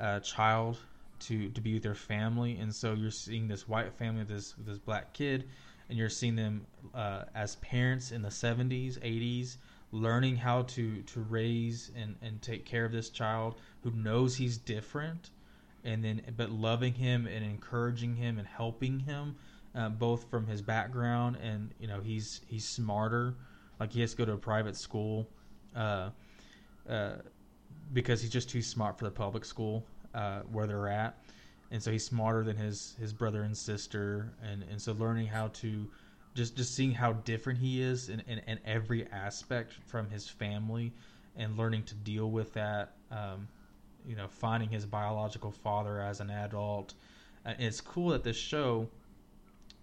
uh, child to to be with their family, and so you're seeing this white family with this this black kid, and you're seeing them uh, as parents in the 70s, 80s, learning how to to raise and and take care of this child who knows he's different, and then but loving him and encouraging him and helping him, uh, both from his background and you know he's he's smarter, like he has to go to a private school. Uh, uh, because he's just too smart for the public school uh, where they're at, and so he's smarter than his his brother and sister, and and so learning how to just just seeing how different he is in, in, in every aspect from his family, and learning to deal with that. Um, you know, finding his biological father as an adult. Uh, it's cool that this show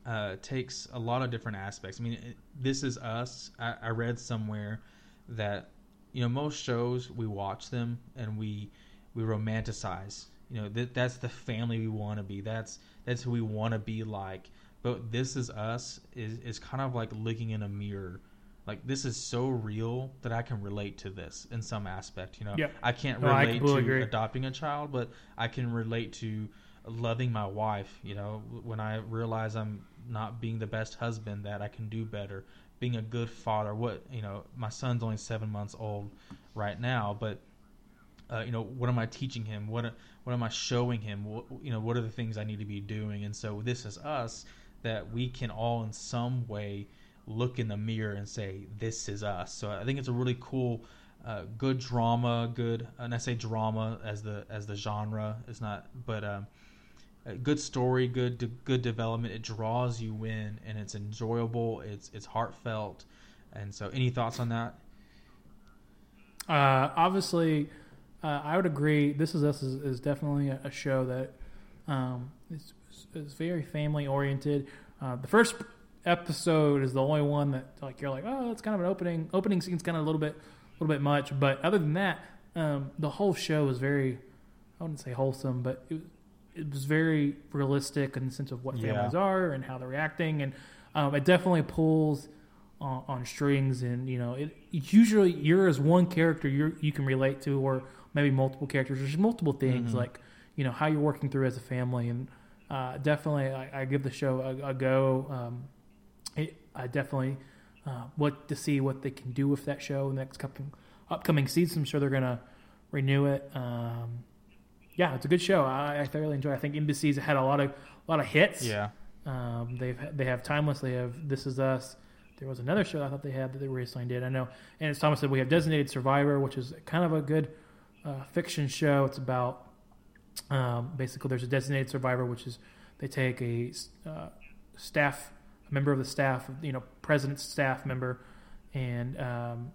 uh, takes a lot of different aspects. I mean, it, this is us. I, I read somewhere that you know most shows we watch them and we we romanticize. You know, that that's the family we want to be. That's that's who we want to be like. But this is us is is kind of like looking in a mirror. Like this is so real that I can relate to this in some aspect. You know,
Yeah.
I can't
No, I
relate
completely
to
agree.
adopting a child, but I can relate to loving my wife. You know, when I realize I'm not being the best husband, that I can do better. Being a good father. What you know, my son's only seven months old right now, but uh, you know, what am I teaching him? What what am I showing him? What, you know, what are the things I need to be doing? And so this is us that we can all in some way look in the mirror and say, "This is us." So I think it's a really cool, uh, good drama. Good, and I say drama as the as the genre is not, but um, a good story, good de- good development. It draws you in, and it's enjoyable. It's it's heartfelt, and so any thoughts on that?
Uh, obviously, uh, I would agree. This is us is, is definitely a, a show that um, is, is very family oriented. Uh, the first episode is the only one that like you're like, oh, it's kind of an opening opening scene's kind of a little bit a little bit much, but other than that, um, the whole show was very I wouldn't say wholesome, but it was it was very realistic in the sense of what
Yeah.
families are and how they're reacting, and um, it definitely pulls on, on strings. And you know, it usually you're as one character you you can relate to, or maybe multiple characters. There's multiple things
Mhm.
like you know how you're working through as a family, and uh, definitely I, I give the show a, a go. Um, it, I definitely uh, want to see what they can do with that show in the next couple upcoming seasons. I'm sure they're gonna renew it. Um, yeah, it's a good show. I, I thoroughly enjoy. it. I think NBC's had a lot of a lot of hits.
Yeah,
Um, they've they have Timeless. They have This Is Us. There was another show I thought they had that they recently did. I know. And as Thomas said, we have Designated Survivor, which is kind of a good uh, fiction show. It's about um, basically there's a designated survivor, which is they take a uh, staff a member of the staff, you know, president's staff member, and um,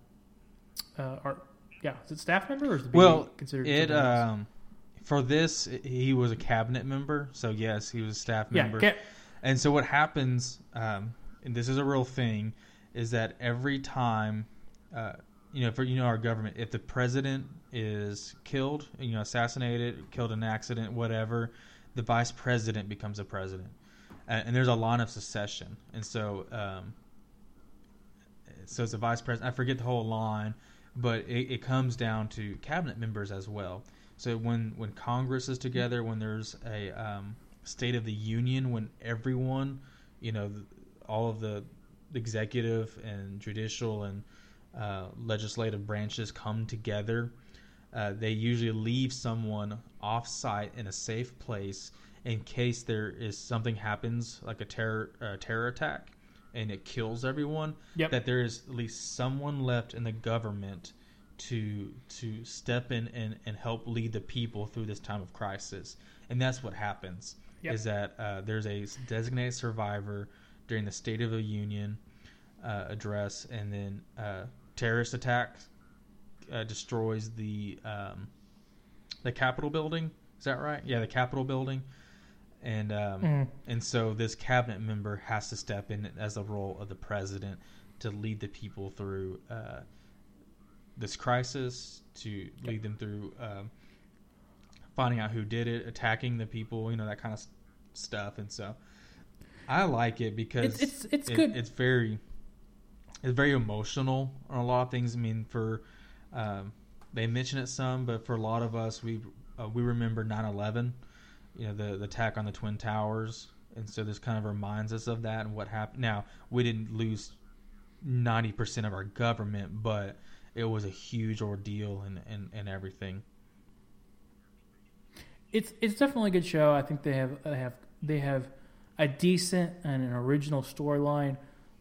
uh, or yeah, is it staff member or is it
Well,
considered
it um for this he was a cabinet member, so yes, he was a staff
yeah,
member.
ca-
And so what happens, um, and this is a real thing, is that every time, uh, you know, for you know our government, if the president is killed, you know, assassinated, killed in an accident, whatever, the vice president becomes a president, and, and there's a line of succession, and so. Um, so it's a vice president. I forget the whole line, but it, it comes down to cabinet members as well. So when when Congress is together, when there's a um, State of the Union, when everyone, you know, all of the executive and judicial and uh, legislative branches come together, uh, they usually leave someone off site in a safe place in case there is something happens like a terror uh, terror attack and it kills everyone
Yep.
that there is at least someone left in the government to to step in and, and help lead the people through this time of crisis and that's what happens
Yep.
is that uh, there's a designated survivor during the state of the union uh, address and then uh, terrorist attack uh, destroys the um, the capitol building is that right yeah the capitol building and um,
Mhm.
and so this cabinet member has to step in as the role of the president to lead the people through uh, this crisis, to lead them through um, finding out who did it, attacking the people, you know that kind of stuff. And so I like it because
It's- it's- it's
it-
good.
It's very it's very emotional on a lot of things. I mean, for um, they mention it some, but for a lot of us, we uh, we remember 9/11 you know the the attack on the twin towers and so this kind of reminds us of that and what happened now we didn't lose 90% of our government but it was a huge ordeal and and, and everything
It's it's definitely a good show. I think they have they have they have a decent and an original storyline.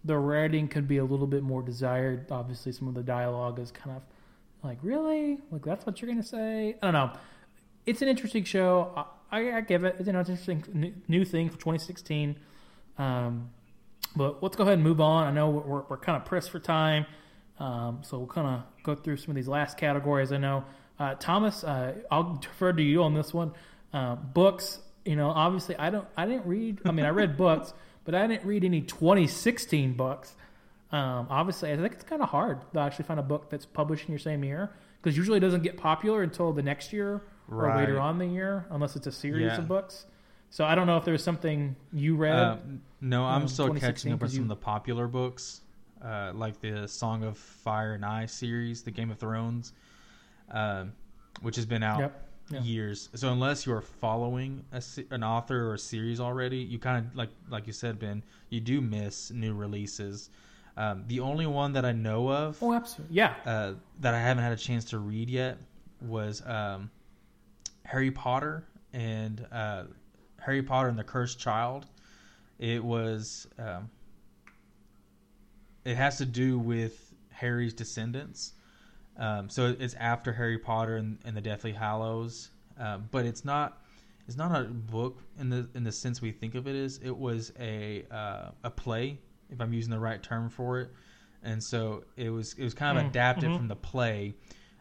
The writing could be a little bit more desired. Obviously, some of the dialogue is kind of like, really, like that's what you're gonna say. I don't know. It's an interesting show. I, I, give it. It's an interesting new, new thing for 2016. Um, but let's go ahead and move on. I know we're, we're kind of pressed for time, um, so we'll kind of go through some of these last categories. I know uh, Thomas, uh, I'll defer to you on this one. Uh, books, you know, obviously I don't, I didn't read. I mean, I read books, but I didn't read any 2016 books. Um, obviously, I think it's kind of hard to actually find a book that's published in your same year because usually it doesn't get popular until the next year or later on in the year, unless it's a series
Yeah.
of books. So I don't know if there's something you read.
Uh, no i'm still catching up with some
you-
of the popular books uh, like the song of fire and ice series the game of thrones um, which has been out
Yep. Yeah.
years. So unless you are following a, an author or a series already, you kind of like like you said, Ben, you do miss new releases. Um, the only one that I know of
Oh, absolutely. Yeah.
uh, that I haven't had a chance to read yet was um, Harry Potter and uh, Harry Potter and the Cursed Child. It was um, it has to do with Harry's descendants. Um, so it's after Harry Potter and, and the Deathly Hallows, uh, but it's not it's not a book in the in the sense we think of it as. It was a uh, a play, if I'm using the right term for it, and so it was it was kind of
Mm,
adapted
mhm.
from the play,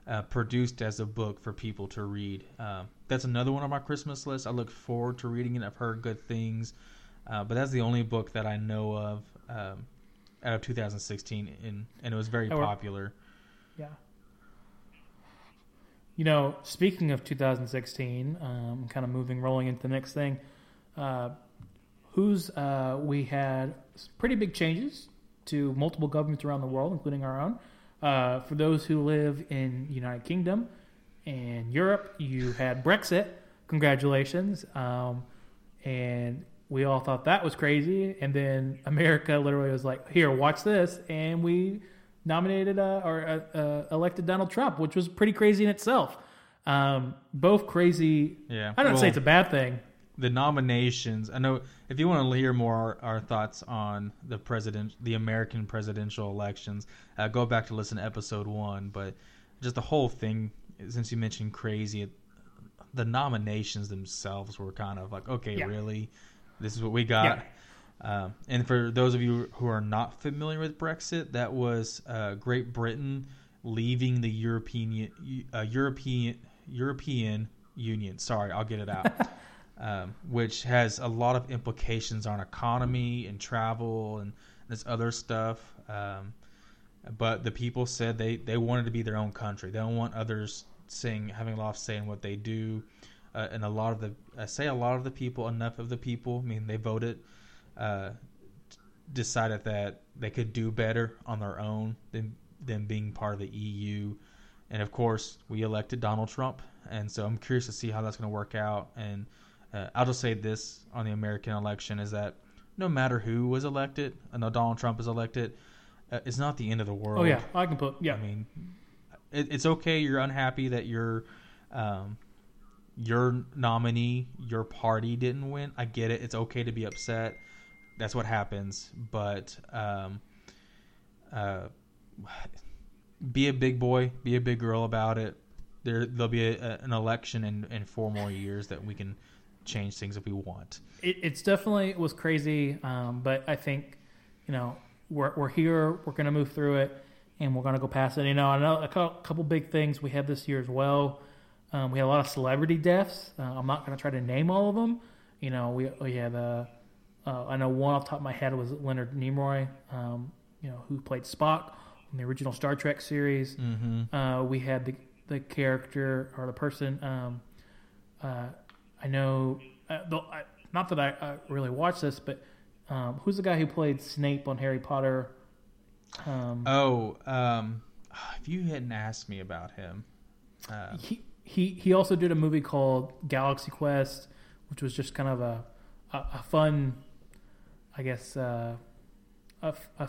uh, produced as a book for people to read. Um, that's another one on my Christmas list. I look forward to reading it. I've heard good things, uh, but that's the only book that I know of um, out of 2016, and and it was very popular.
Yeah. You know, speaking of 2016, um, kind of moving, rolling into the next thing. Uh, who's uh, we had pretty big changes to multiple governments around the world, including our own. Uh, for those who live in United Kingdom and Europe, you had Brexit. Congratulations. Um, and we all thought that was crazy. And then America literally was like, "Here, watch this," and we nominated uh, or uh, uh, elected Donald Trump, which was pretty crazy in itself. Um, both crazy.
Yeah,
I don't say it's a bad thing.
the nominations. I know if you want to hear more our, our thoughts on the president, the American presidential elections, uh, go back to listen to episode one. But just the whole thing, since you mentioned crazy, the nominations themselves were kind of like, okay,
Yeah.
really, this is what we got. Um, and for those of you who are not familiar with Brexit, that was uh, Great Britain leaving the European uh, European European Union. Sorry, I'll get it out. um, which has a lot of implications on economy and travel and this other stuff. Um, but the people said they, they wanted to be their own country. They don't want others saying having a lot of say in what they do. Uh, and a lot of the I say a lot of the people, enough of the people. I mean, they voted, uh, decided that they could do better on their own than than being part of the EU. And of course, we elected Donald Trump, and so I'm curious to see how that's going to work out. And uh, I'll just say this on the American election is that no matter who was elected, I know Donald Trump is elected, uh, it's not the end of the world.
Oh yeah, I can put yeah.
I mean, it, it's okay. You're unhappy that your um, your nominee, your party didn't win. I get it. It's okay to be upset. That's what happens. But um, uh, be a big boy, be a big girl about it. There, there'll be a, a, an election in, in four more years that we can change things if we want.
it, it's definitely it was crazy, um, but I think you know we're we're here. We're gonna move through it, and we're gonna go past it. You know, I know a couple big things we had this year as well. Um, we had a lot of celebrity deaths. Uh, I'm not gonna try to name all of them. You know, we we had uh, uh, I know one off the top of my head was Leonard Nimoy. Um, you know, who played Spock in the original Star Trek series.
Mm-hmm.
Uh, we had the the character or the person. Um, uh, I know, uh, though, I, not that I, I really watched this, but um, who's the guy who played Snape on Harry Potter? Um,
Oh, um, if you hadn't asked me about him, uh,
he he he also did a movie called Galaxy Quest, which was just kind of a a, a fun, I guess, uh, a, a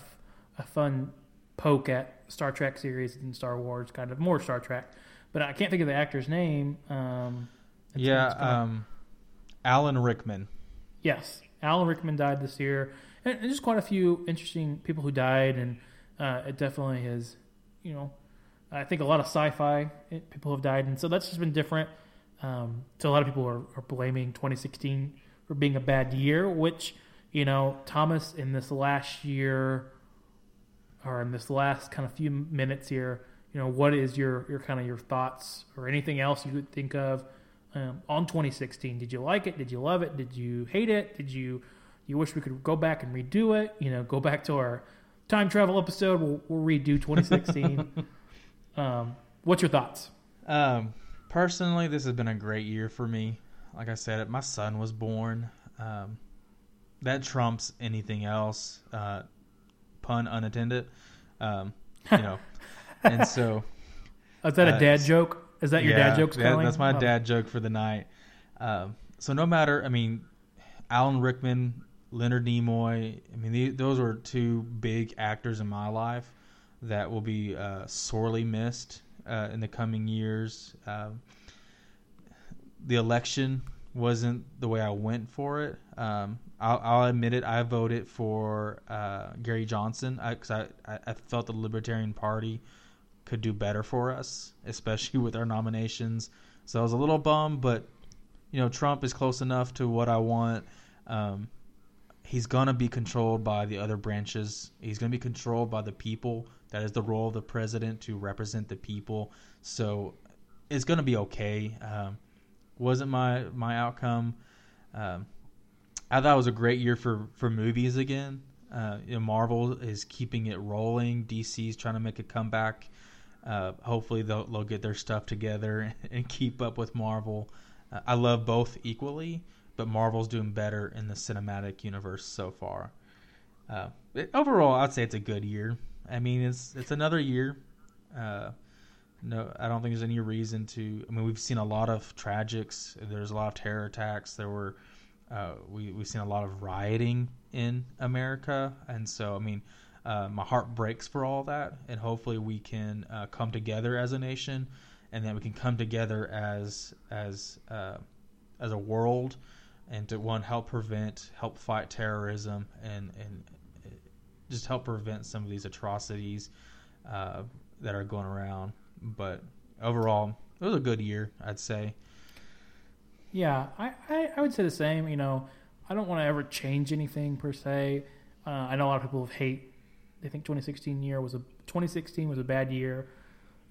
a fun poke at Star Trek series and Star Wars, kind of more Star Trek. But I can't think of the actor's name. Um,
yeah, um, Alan Rickman.
Yes, Alan Rickman died this year, and, and just quite a few interesting people who died, and uh, it definitely has, you know, I think a lot of sci-fi eh, people have died, and so that's just been different. Um, so a lot of people are, are blaming 2016 for being a bad year, which you know Thomas in this last year, or in this last kind of few minutes here, you know, what is your your kind of your thoughts or anything else you could think of um, on 2016. Did you like it? Did you love it? Did you hate it? Did you you wish we could go back and redo it? You know, go back to our time travel episode. We'll, we'll redo 2016. um, what's your thoughts?
Um, personally, this has been a great year for me. Like I said, my son was born. Um, that trumps anything else. Uh, pun unattended. Um, you know, and so
Is that a
Uh,
dad joke? Is that your
yeah,
dad joke?
that- that's my
Oh.
dad joke for the night. Um, so no matter, I mean, Alan Rickman, Leonard Nimoy. I mean, the, those were two big actors in my life that will be uh, sorely missed uh, in the coming years. Um, the election wasn't the way I went for it. Um, I'll, I'll admit it. I voted for uh, Gary Johnson because I, I, I felt the Libertarian Party could do better for us, especially with our nominations. So I was a little bummed, but you know Trump is close enough to what I want. Um, he's gonna be controlled by the other branches. He's gonna be controlled by the people. That is the role of the president to represent the people. So it's gonna be okay. Um, wasn't my my outcome. Um, I thought it was a great year for for movies again. Uh, you know, Marvel is keeping it rolling. DC's trying to make a comeback. Uh, hopefully, they'll, they'll get their stuff together and keep up with Marvel. Uh, I love both equally, but Marvel's doing better in the cinematic universe so far. Uh, it, overall, I'd say it's a good year. I mean, it's it's another year. Uh, no, I don't think there's any reason to. I mean, we've seen a lot of tragics. There's a lot of terror attacks. There were, uh, we we've seen a lot of rioting in America, and so I mean, uh, my heart breaks for all that, and hopefully we can uh, come together as a nation, and then we can come together as as uh, as a world, and to one help prevent, help fight terrorism, and and just help prevent some of these atrocities uh, that are going around but overall, it was a good year, I'd say.
Yeah, I, I, I would say the same. You know, I don't want to ever change anything per se. Uh, I know a lot of people hate. They think 2016 year was a 2016 was a bad year,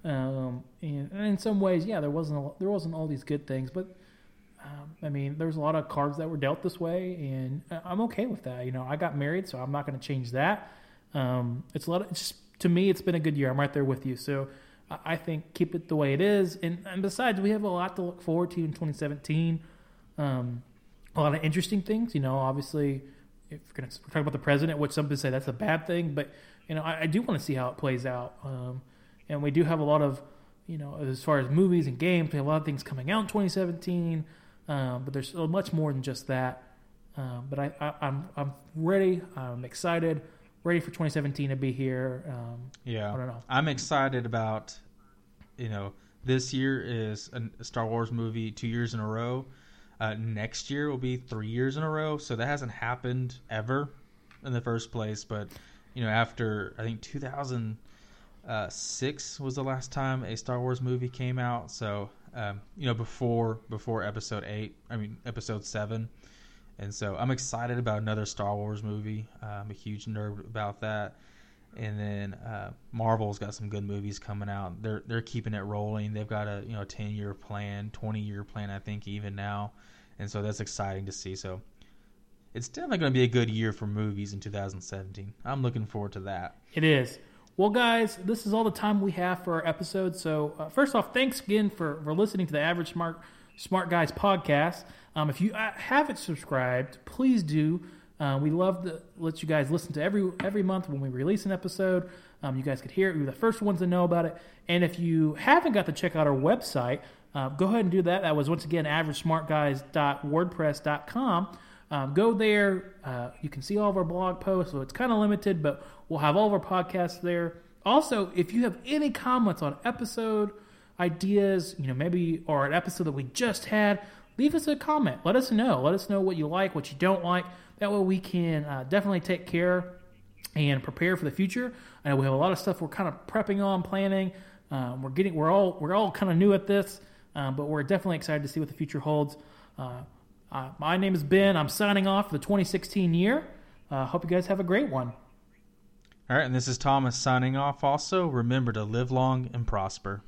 um, and, and, in some ways, yeah, there wasn't a, there wasn't all these good things, but um, I mean, there's a lot of cards that were dealt this way, and I'm okay with that. You know, I got married, so I'm not going to change that. Um, it's a lot. Of, it's just to me, it's been a good year. I'm right there with you. So I think keep it the way it is. And, and besides, we have a lot to look forward to in 2017. Um, a lot of interesting things. You know, obviously, if we're going to talk about the president, which some people say that's a bad thing, but you know, I, I do want to see how it plays out. Um, and we do have a lot of, you know, as far as movies and games, we have a lot of things coming out in 2017. Um, but there's so much more than just that. Um, but I, I, I'm I'm ready. I'm excited ready for 2017 to be here. Um,
yeah, I don't know. I'm excited about, you know, this year is a Star Wars movie two years in a row. Uh, next year will be three years in a row, so that hasn't happened ever in the first place. But you know, after I think 2006 was the last time a Star Wars movie came out. So um, you know, before before Episode eight, I mean Episode seven. And so I'm excited about another Star Wars movie. Uh, I'm a huge nerd about that. And then uh, Marvel's got some good movies coming out. They're they're keeping it rolling. They've got a you know 10 year plan, 20 year plan, I think even now. And so that's exciting to see. So it's definitely going to be a good year for movies in 2017. I'm looking forward to that.
It is. Well, guys, this is all the time we have for our episode. So, uh, first off, thanks again for, for listening to the Average Smart Smart Guys podcast. Um, if you uh, haven't subscribed, please do. Uh, we love to let you guys listen to every every month when we release an episode. Um, you guys could hear it. You're the first ones to know about it. And if you haven't got to check out our website, uh, go ahead and do that. That was once again averagesmartguys.wordpress.com. Um, go there. Uh, you can see all of our blog posts. So it's kind of limited, but we'll have all of our podcasts there. Also, if you have any comments on episode ideas, you know, maybe or an episode that we just had, leave us a comment. Let us know. Let us know what you like, what you don't like. That way we can uh, definitely take care and prepare for the future. I know we have a lot of stuff we're kind of prepping on, planning. Um, we're getting, we're all, we're all kind of new at this, um, but we're definitely excited to see what the future holds. Uh, uh, my name is Ben. I'm signing off for the 2016 year. Uh, hope you guys have a great one.
All right, and this is Thomas signing off. Also, remember to live long and prosper.